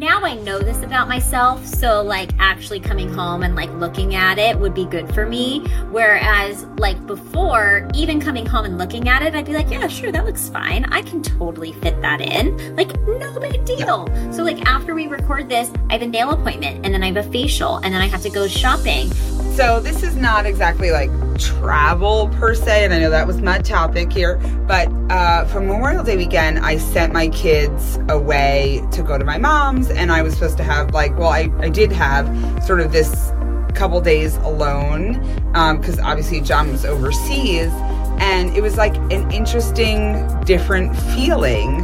now I know this about myself, so like actually coming home and like looking at it would be good for me. Whereas like before, even coming home and looking at it, I'd be like, yeah, sure, that looks fine. I can totally fit that in. Like, no big deal. So like after we record this, I have a nail appointment and then I have a facial and then I have to go shopping. So this is not exactly like travel per se, and I know that was my topic here, but uh, for Memorial Day weekend, I sent my kids away to go to my mom's, and I was supposed to have like, well, I, I did have sort of this couple days alone because um, obviously John was overseas, and it was like an interesting, different feeling.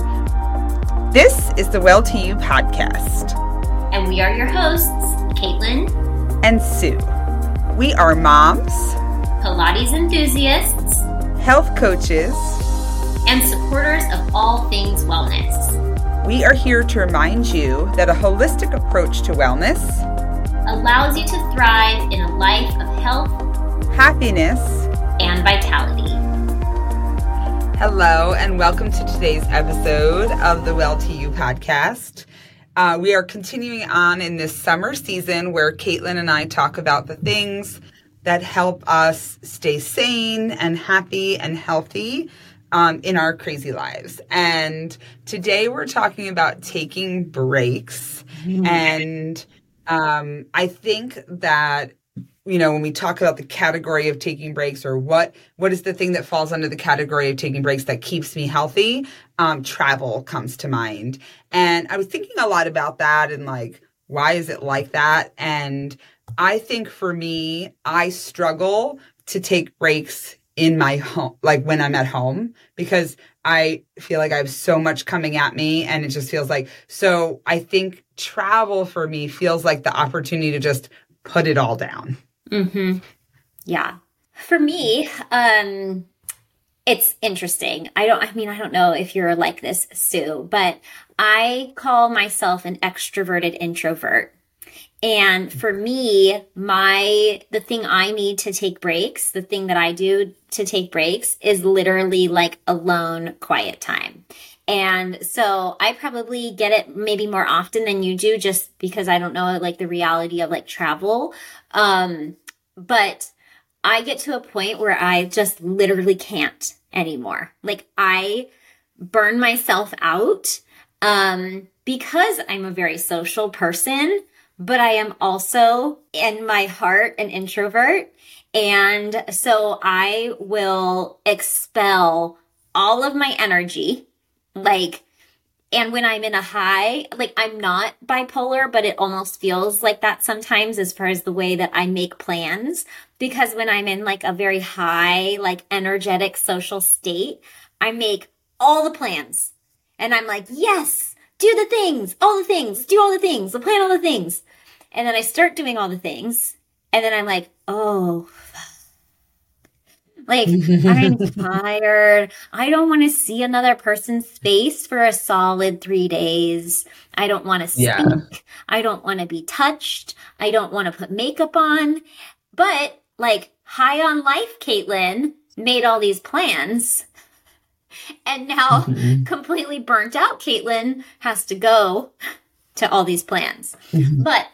This is the Well to You podcast. And we are your hosts, Caitlin and Sue. We are moms, Pilates enthusiasts, health coaches, and supporters of all things wellness. We are here to remind you that a holistic approach to wellness allows you to thrive in a life of health, happiness, and vitality. Hello, and welcome to today's episode of the Well to You podcast. Uh, we are continuing on in this summer season where Caitlin and I talk about the things that help us stay sane and happy and healthy um, in our crazy lives. And today we're talking about taking breaks. Mm-hmm. And um, I think that you know when we talk about the category of taking breaks or what what is the thing that falls under the category of taking breaks that keeps me healthy um, travel comes to mind and i was thinking a lot about that and like why is it like that and i think for me i struggle to take breaks in my home like when i'm at home because i feel like i have so much coming at me and it just feels like so i think travel for me feels like the opportunity to just put it all down Mm-hmm. Yeah. For me, um, it's interesting. I don't, I mean, I don't know if you're like this, Sue, but I call myself an extroverted introvert. And for me, my, the thing I need to take breaks, the thing that I do to take breaks is literally like alone quiet time. And so I probably get it maybe more often than you do just because I don't know like the reality of like travel. Um, but I get to a point where I just literally can't anymore. Like I burn myself out um because I'm a very social person, but I am also in my heart an introvert. And so I will expel all of my energy like and when I'm in a high, like I'm not bipolar, but it almost feels like that sometimes as far as the way that I make plans. Because when I'm in like a very high, like energetic social state, I make all the plans. And I'm like, yes, do the things, all the things, do all the things, plan all the things. And then I start doing all the things. And then I'm like, oh, like, I'm tired. I don't want to see another person's face for a solid three days. I don't want to speak. Yeah. I don't want to be touched. I don't want to put makeup on. But like high on life, Caitlin made all these plans. And now mm-hmm. completely burnt out, Caitlin has to go to all these plans. Mm-hmm. But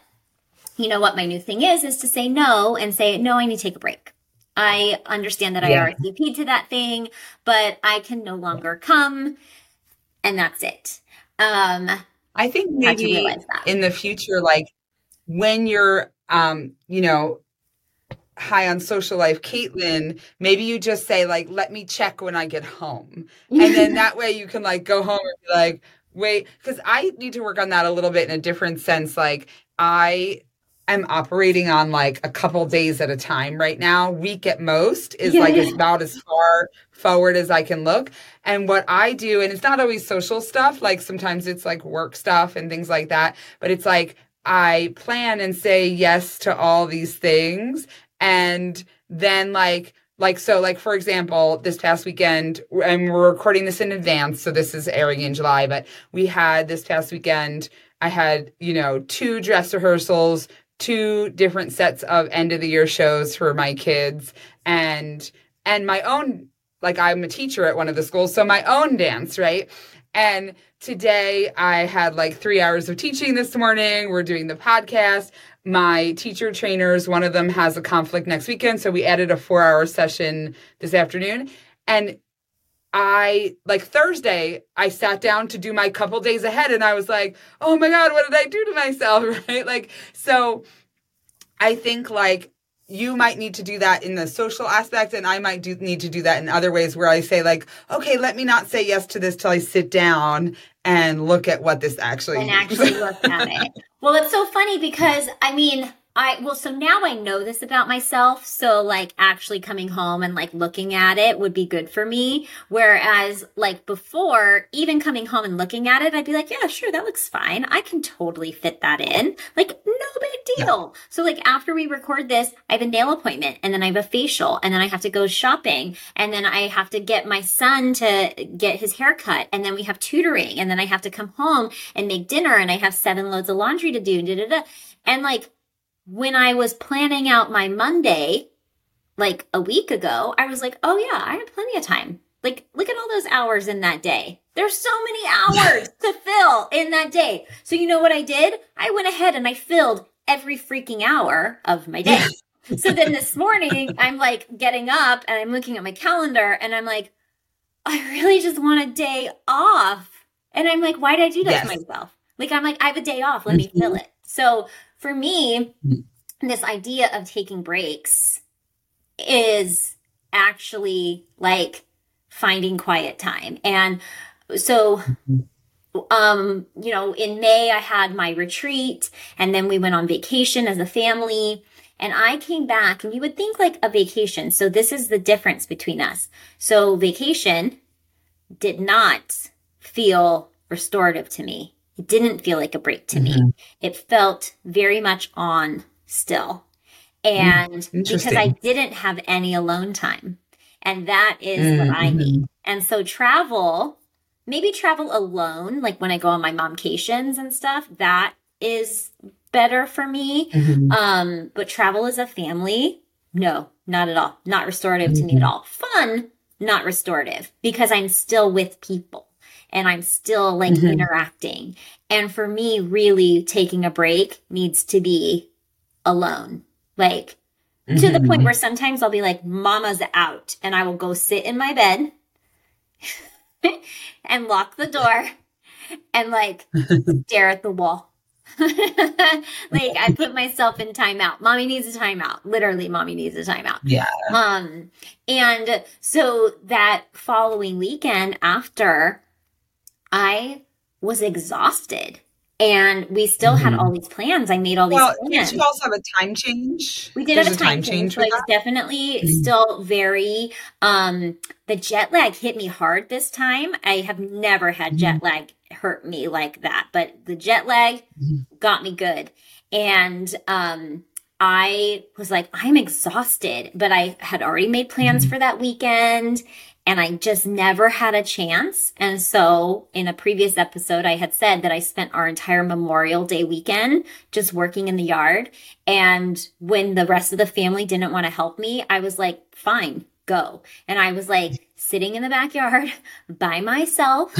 you know what my new thing is, is to say no and say, no, I need to take a break. I understand that yeah. I RSVP'd to that thing, but I can no longer come, and that's it. Um, I think maybe in the future, like when you're, um, you know, high on social life, Caitlin, maybe you just say like, "Let me check when I get home," and then that way you can like go home and be like, "Wait," because I need to work on that a little bit in a different sense. Like I I'm operating on like a couple days at a time right now. Week at most is yeah. like about as far forward as I can look. And what I do, and it's not always social stuff, like sometimes it's like work stuff and things like that, but it's like I plan and say yes to all these things. And then like, like so like for example this past weekend and we're recording this in advance so this is airing in july but we had this past weekend i had you know two dress rehearsals two different sets of end of the year shows for my kids and and my own like I'm a teacher at one of the schools so my own dance right and today I had like three hours of teaching this morning. We're doing the podcast. My teacher trainers, one of them has a conflict next weekend. So we added a four hour session this afternoon. And I like Thursday, I sat down to do my couple days ahead and I was like, oh my God, what did I do to myself? Right. Like, so I think like you might need to do that in the social aspect and I might do need to do that in other ways where I say like, okay, let me not say yes to this till I sit down and look at what this actually and actually look at it. Well, it's so funny because I mean, I well, so now I know this about myself. So like actually coming home and like looking at it would be good for me. Whereas like before, even coming home and looking at it, I'd be like, yeah, sure, that looks fine. I can totally fit that in. Like no big deal. Yeah. So like after we record this, I have a nail appointment and then I have a facial and then I have to go shopping and then I have to get my son to get his hair cut and then we have tutoring and then I have to come home and make dinner and I have seven loads of laundry to do. Da, da, da. And like when I was planning out my Monday, like a week ago, I was like, oh yeah, I have plenty of time. Like, look at all those hours in that day. There's so many hours to fill in that day. So you know what I did? I went ahead and I filled every freaking hour of my day. so then this morning, I'm like getting up and I'm looking at my calendar and I'm like, I really just want a day off. And I'm like, why did I do that yes. to myself? Like, I'm like, I have a day off. Let mm-hmm. me fill it. So for me, this idea of taking breaks is actually like finding quiet time. And so, um, you know, in May, I had my retreat and then we went on vacation as a family. And I came back and you would think like a vacation. So this is the difference between us. So vacation did not feel restorative to me. It didn't feel like a break to mm-hmm. me. It felt very much on still. And mm, because I didn't have any alone time. And that is mm-hmm. what I mm-hmm. need. And so travel, maybe travel alone, like when I go on my momcations and stuff, that is better for me. Mm-hmm. Um, but travel as a family, no, not at all. Not restorative to me at mm-hmm. all. Fun, not restorative because I'm still with people and I'm still like mm-hmm. interacting. And for me, really taking a break needs to be alone. Like mm-hmm. to the point mm-hmm. where sometimes I'll be like, mama's out and I will go sit in my bed and lock the door and like stare at the wall. like I put myself in timeout. Mommy needs a timeout. Literally, mommy needs a timeout. Yeah. Um, and so that following weekend after I was exhausted. And we still mm-hmm. had all these plans. I made all these well, plans. Did you also have a time change? We did There's have a time, time change. change it's definitely mm-hmm. still very um the jet lag hit me hard this time. I have never had mm-hmm. jet lag hurt me like that, but the jet lag mm-hmm. got me good. And um I was like, I'm exhausted, but I had already made plans mm-hmm. for that weekend and I just never had a chance. And so in a previous episode, I had said that I spent our entire Memorial Day weekend just working in the yard. And when the rest of the family didn't want to help me, I was like, fine, go. And I was like sitting in the backyard by myself,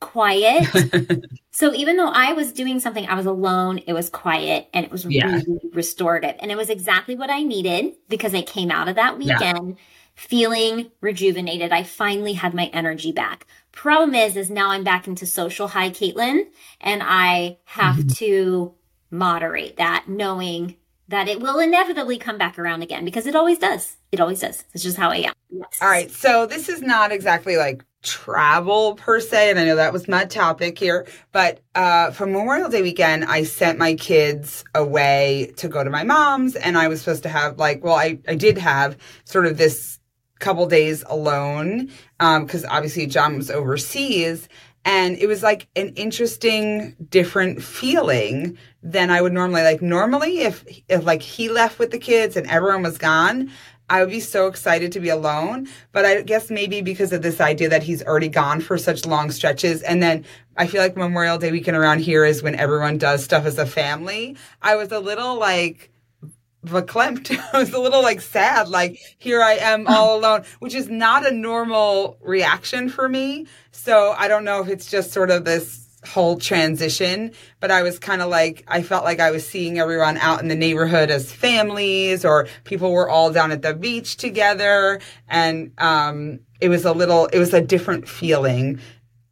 quiet. so even though I was doing something, I was alone, it was quiet and it was yeah. really restorative. And it was exactly what I needed because I came out of that weekend. Yeah feeling rejuvenated. I finally had my energy back. Problem is, is now I'm back into social high, Caitlin, and I have mm-hmm. to moderate that, knowing that it will inevitably come back around again because it always does. It always does. It's just how I am. Yes. All right. So this is not exactly like travel per se, and I know that was my topic here, but uh, for Memorial Day weekend, I sent my kids away to go to my mom's, and I was supposed to have like, well, I, I did have sort of this couple days alone because um, obviously John was overseas. And it was like an interesting, different feeling than I would normally like. Normally, if if like he left with the kids and everyone was gone, I would be so excited to be alone. But I guess maybe because of this idea that he's already gone for such long stretches. And then I feel like Memorial Day weekend around here is when everyone does stuff as a family. I was a little like, verklempt. I was a little like sad, like here I am all alone, which is not a normal reaction for me. So I don't know if it's just sort of this whole transition, but I was kind of like, I felt like I was seeing everyone out in the neighborhood as families or people were all down at the beach together. And, um, it was a little, it was a different feeling.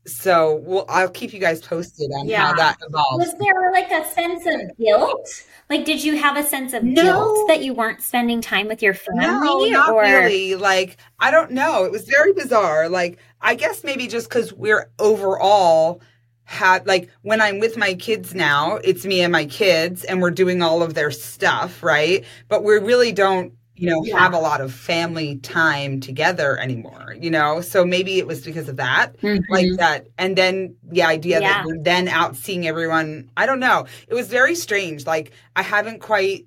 So well, I'll keep you guys posted on yeah. how that evolves. Was there like a sense of guilt? Like, did you have a sense of no. guilt that you weren't spending time with your family? No, not or? really. Like, I don't know. It was very bizarre. Like, I guess maybe just because we're overall had like when I'm with my kids now, it's me and my kids and we're doing all of their stuff, right? But we really don't, you know, yeah. have a lot of family time together anymore, you know? So maybe it was because of that, mm-hmm. like that. And then the idea yeah. that we're then out seeing everyone, I don't know. It was very strange. Like I haven't quite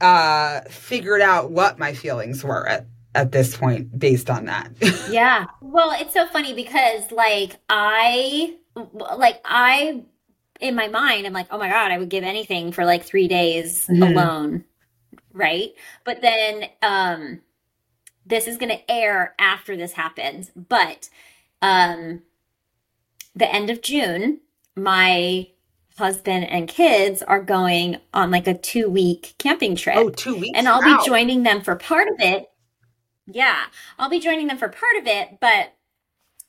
uh figured out what my feelings were at at this point based on that. yeah. Well, it's so funny because like I like I in my mind I'm like, "Oh my god, I would give anything for like 3 days mm-hmm. alone." Right? But then um this is going to air after this happens, but um the end of June, my husband and kids are going on like a two week camping trip. Oh, two weeks. And I'll wow. be joining them for part of it yeah, I'll be joining them for part of it, but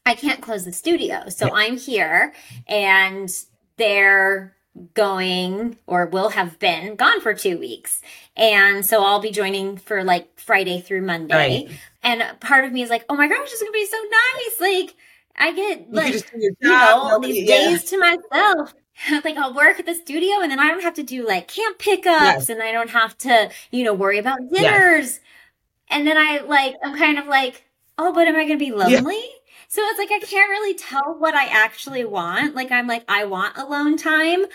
I can't close the studio. So yeah. I'm here and they're going or will have been gone for two weeks. And so I'll be joining for like Friday through Monday. Right. And part of me is like, oh my gosh, it's going to be so nice. Like, I get like, you, you know, these yeah. days to myself. like I'll work at the studio and then I don't have to do like camp pickups yes. and I don't have to, you know, worry about dinners. Yes. And then I like, I'm kind of like, oh, but am I going to be lonely? Yeah. So it's like, I can't really tell what I actually want. Like, I'm like, I want alone time.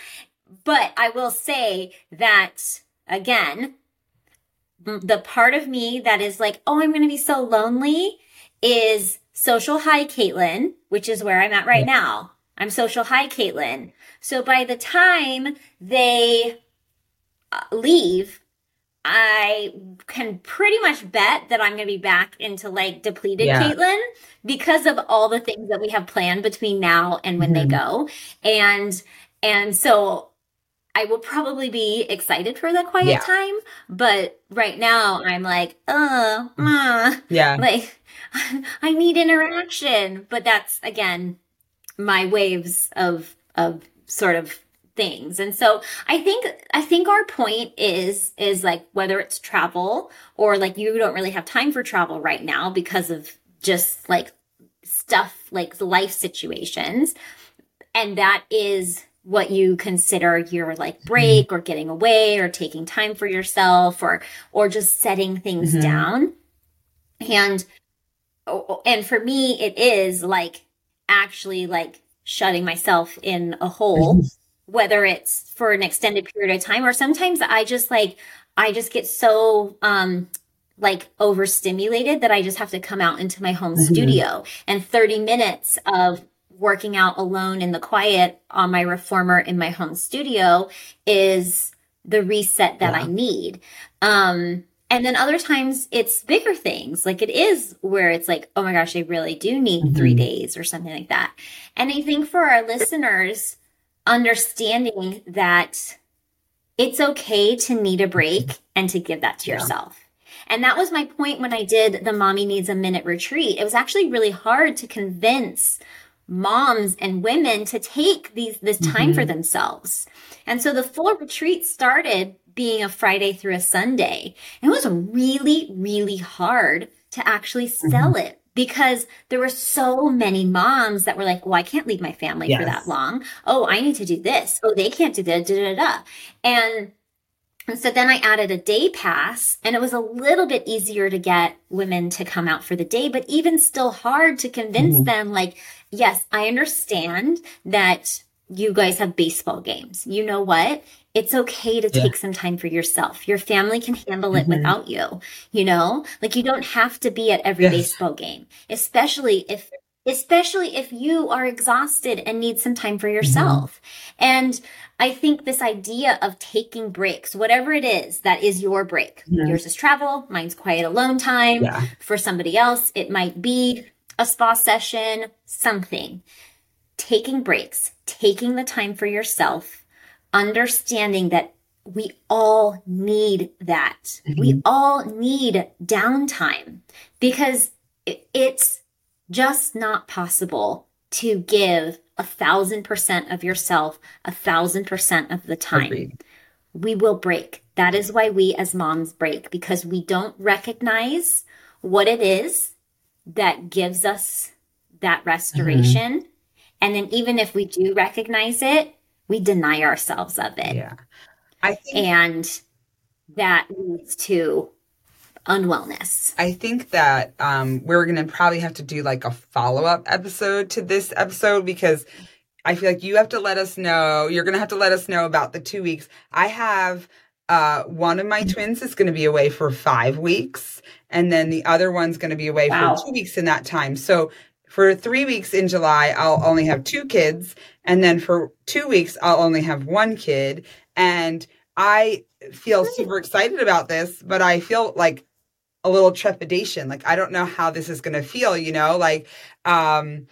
But I will say that again, the part of me that is like, oh, I'm going to be so lonely is social high Caitlin, which is where I'm at right now. I'm social high Caitlin. So by the time they uh, leave, I can pretty much bet that I'm going to be back into like depleted yeah. Caitlin because of all the things that we have planned between now and when mm-hmm. they go. And, and so I will probably be excited for the quiet yeah. time, but right now I'm like, uh, uh yeah, like I need interaction, but that's again my waves of, of sort of things. And so I think, I think our point is, is like whether it's travel or like you don't really have time for travel right now because of just like stuff like life situations. And that is what you consider your like mm-hmm. break mm-hmm. or getting away or taking time for yourself or, or just setting things mm-hmm. down. And, and for me, it is like actually like shutting myself in a hole mm-hmm whether it's for an extended period of time or sometimes I just like, I just get so, um, like overstimulated that I just have to come out into my home mm-hmm. studio and 30 minutes of working out alone in the quiet on my reformer in my home studio is the reset that yeah. I need. Um, and then other times it's bigger things. Like it is where it's like, oh my gosh, I really do need mm-hmm. three days or something like that. And I think for our listeners, understanding that it's okay to need a break and to give that to yeah. yourself. And that was my point when I did the mommy needs a minute retreat. It was actually really hard to convince moms and women to take these this time mm-hmm. for themselves. And so the full retreat started being a Friday through a Sunday. And it was really, really hard to actually sell mm-hmm. it because there were so many moms that were like, "Well, I can't leave my family yes. for that long. Oh, I need to do this. Oh, they can't do that." Da, da, da. And, and so then I added a day pass, and it was a little bit easier to get women to come out for the day, but even still hard to convince mm-hmm. them. Like, yes, I understand that you guys have baseball games. You know what? It's okay to take some time for yourself. Your family can handle it mm-hmm. without you. You know, like you don't have to be at every yes. baseball game, especially if especially if you are exhausted and need some time for yourself. Mm-hmm. And I think this idea of taking breaks, whatever it is that is your break, mm-hmm. yours is travel, mine's quiet alone time. Yeah. For somebody else, it might be a spa session, something taking breaks, taking the time for yourself, understanding that we all need that. Mm-hmm. We all need downtime because it's just not possible to give a thousand percent of yourself a thousand percent of the time. Agreed. We will break. That is why we as moms break because we don't recognize what it is that gives us that restoration. Mm-hmm. And then even if we do recognize it, we deny ourselves of it. Yeah. I think, and that leads to unwellness. I think that um, we're going to probably have to do like a follow up episode to this episode because I feel like you have to let us know. You're going to have to let us know about the two weeks. I have uh, one of my twins is going to be away for five weeks, and then the other one's going to be away wow. for two weeks in that time. So for three weeks in July, I'll only have two kids. And then for two weeks, I'll only have one kid. And I feel super excited about this, but I feel like a little trepidation. Like, I don't know how this is going to feel, you know, like, um,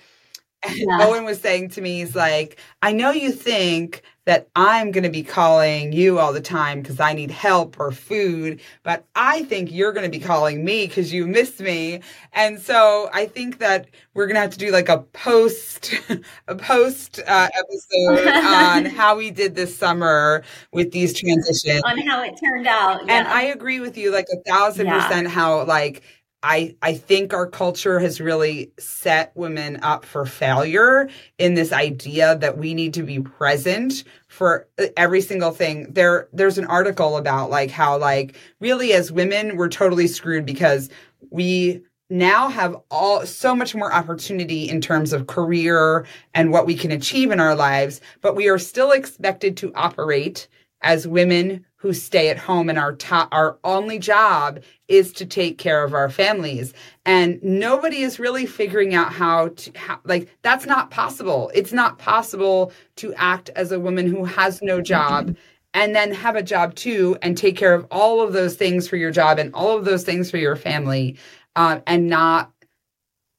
yeah. Owen was saying to me, he's like, I know you think that I'm going to be calling you all the time because I need help or food, but I think you're going to be calling me because you miss me. And so I think that we're going to have to do like a post, a post uh, episode on how we did this summer with these transitions. On how it turned out. Yeah. And I agree with you like a thousand yeah. percent how like, I, I think our culture has really set women up for failure in this idea that we need to be present for uh, every single thing. There, there's an article about like how like really as women, we're totally screwed because we now have all so much more opportunity in terms of career and what we can achieve in our lives, but we are still expected to operate as women who stay at home and our top, our only job is to take care of our families. And nobody is really figuring out how to how, like that's not possible. It's not possible to act as a woman who has no job and then have a job too and take care of all of those things for your job and all of those things for your family um, and not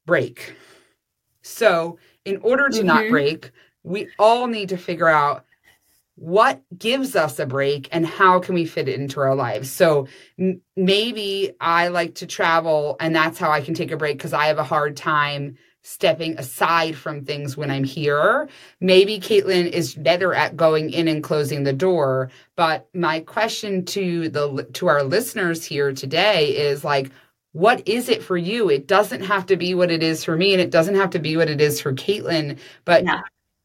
break. So in order to mm-hmm. not break we all need to figure out what gives us a break and how can we fit it into our lives? So m- maybe i like to travel and that's how i can take a break because i have a hard time stepping aside from things when i'm here. Maybe caitlin is better at going in and closing the door but my question to the to our listeners here today is like what is it for you? It doesn't have to be what it is for me and it doesn't have to be what it is for caitlin but yeah.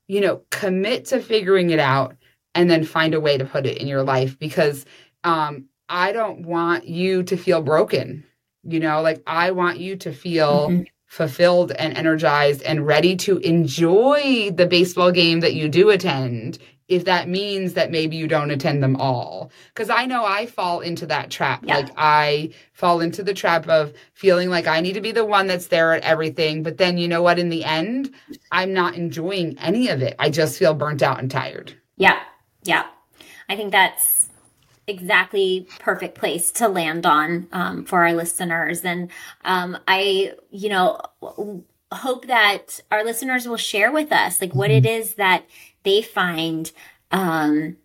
you know commit to figuring it out and then find a way to put it in your life because um, I don't want you to feel broken. You know, like I want you to feel mm-hmm. fulfilled and energized and ready to enjoy the baseball game that you do attend. If that means that maybe you don't attend them all. Because I know I fall into that trap. Yeah. Like I fall into the trap of feeling like I need to be the one that's there at everything. But then you know what? In the end, I'm not enjoying any of it. I just feel burnt out and tired. Yeah. Yeah. I think that's exactly perfect place to land on um, for our listeners. And um, I, you know, hope that our listeners will share with us like what it mm-hmm. is that they find um,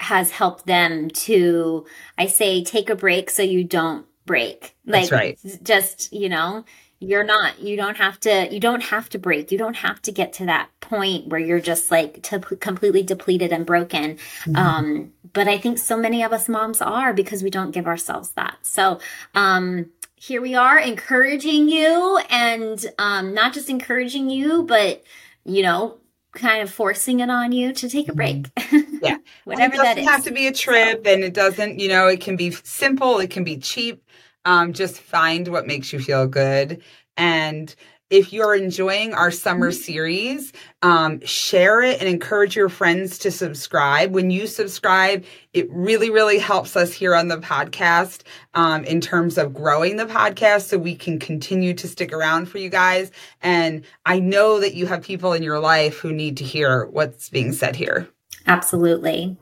has helped them to, I say, take a break so you don't break. Like, That's right. just, you know, you're not you don't have to you don't have to break you don't have to get to that point where you're just like to completely depleted and broken mm-hmm. um but i think so many of us moms are because we don't give ourselves that so um here we are encouraging you and um not just encouraging you but you know kind of forcing it on you to take a break. Yeah. Whatever that is. It doesn't have to be a trip and it doesn't, you know, it can be simple, it can be cheap. Um, just find what makes you feel good. And if you're enjoying our summer mm-hmm. series, um, share it and encourage your friends to subscribe. When you subscribe, it really, really helps us here on the podcast um, in terms of growing the podcast so we can continue to stick around for you guys. And I know that you have people in your life who need to hear what's being said here. Absolutely.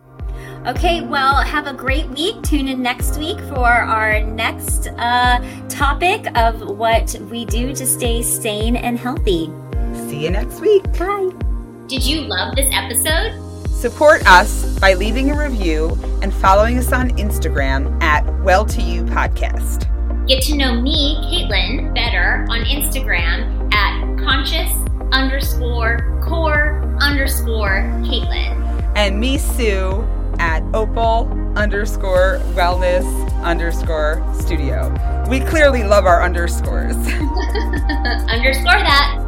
Okay, well, have a great week. Tune in next week for our next uh, topic of what we do to stay sane and healthy. See you next week. Bye. Did you love this episode? Support us by leaving a review and following us on Instagram at Well To You Podcast. Get to know me, Caitlin, better on Instagram at conscious underscore core underscore Caitlin. And me, Sue, at opal underscore wellness underscore studio. We clearly love our underscores. underscore that.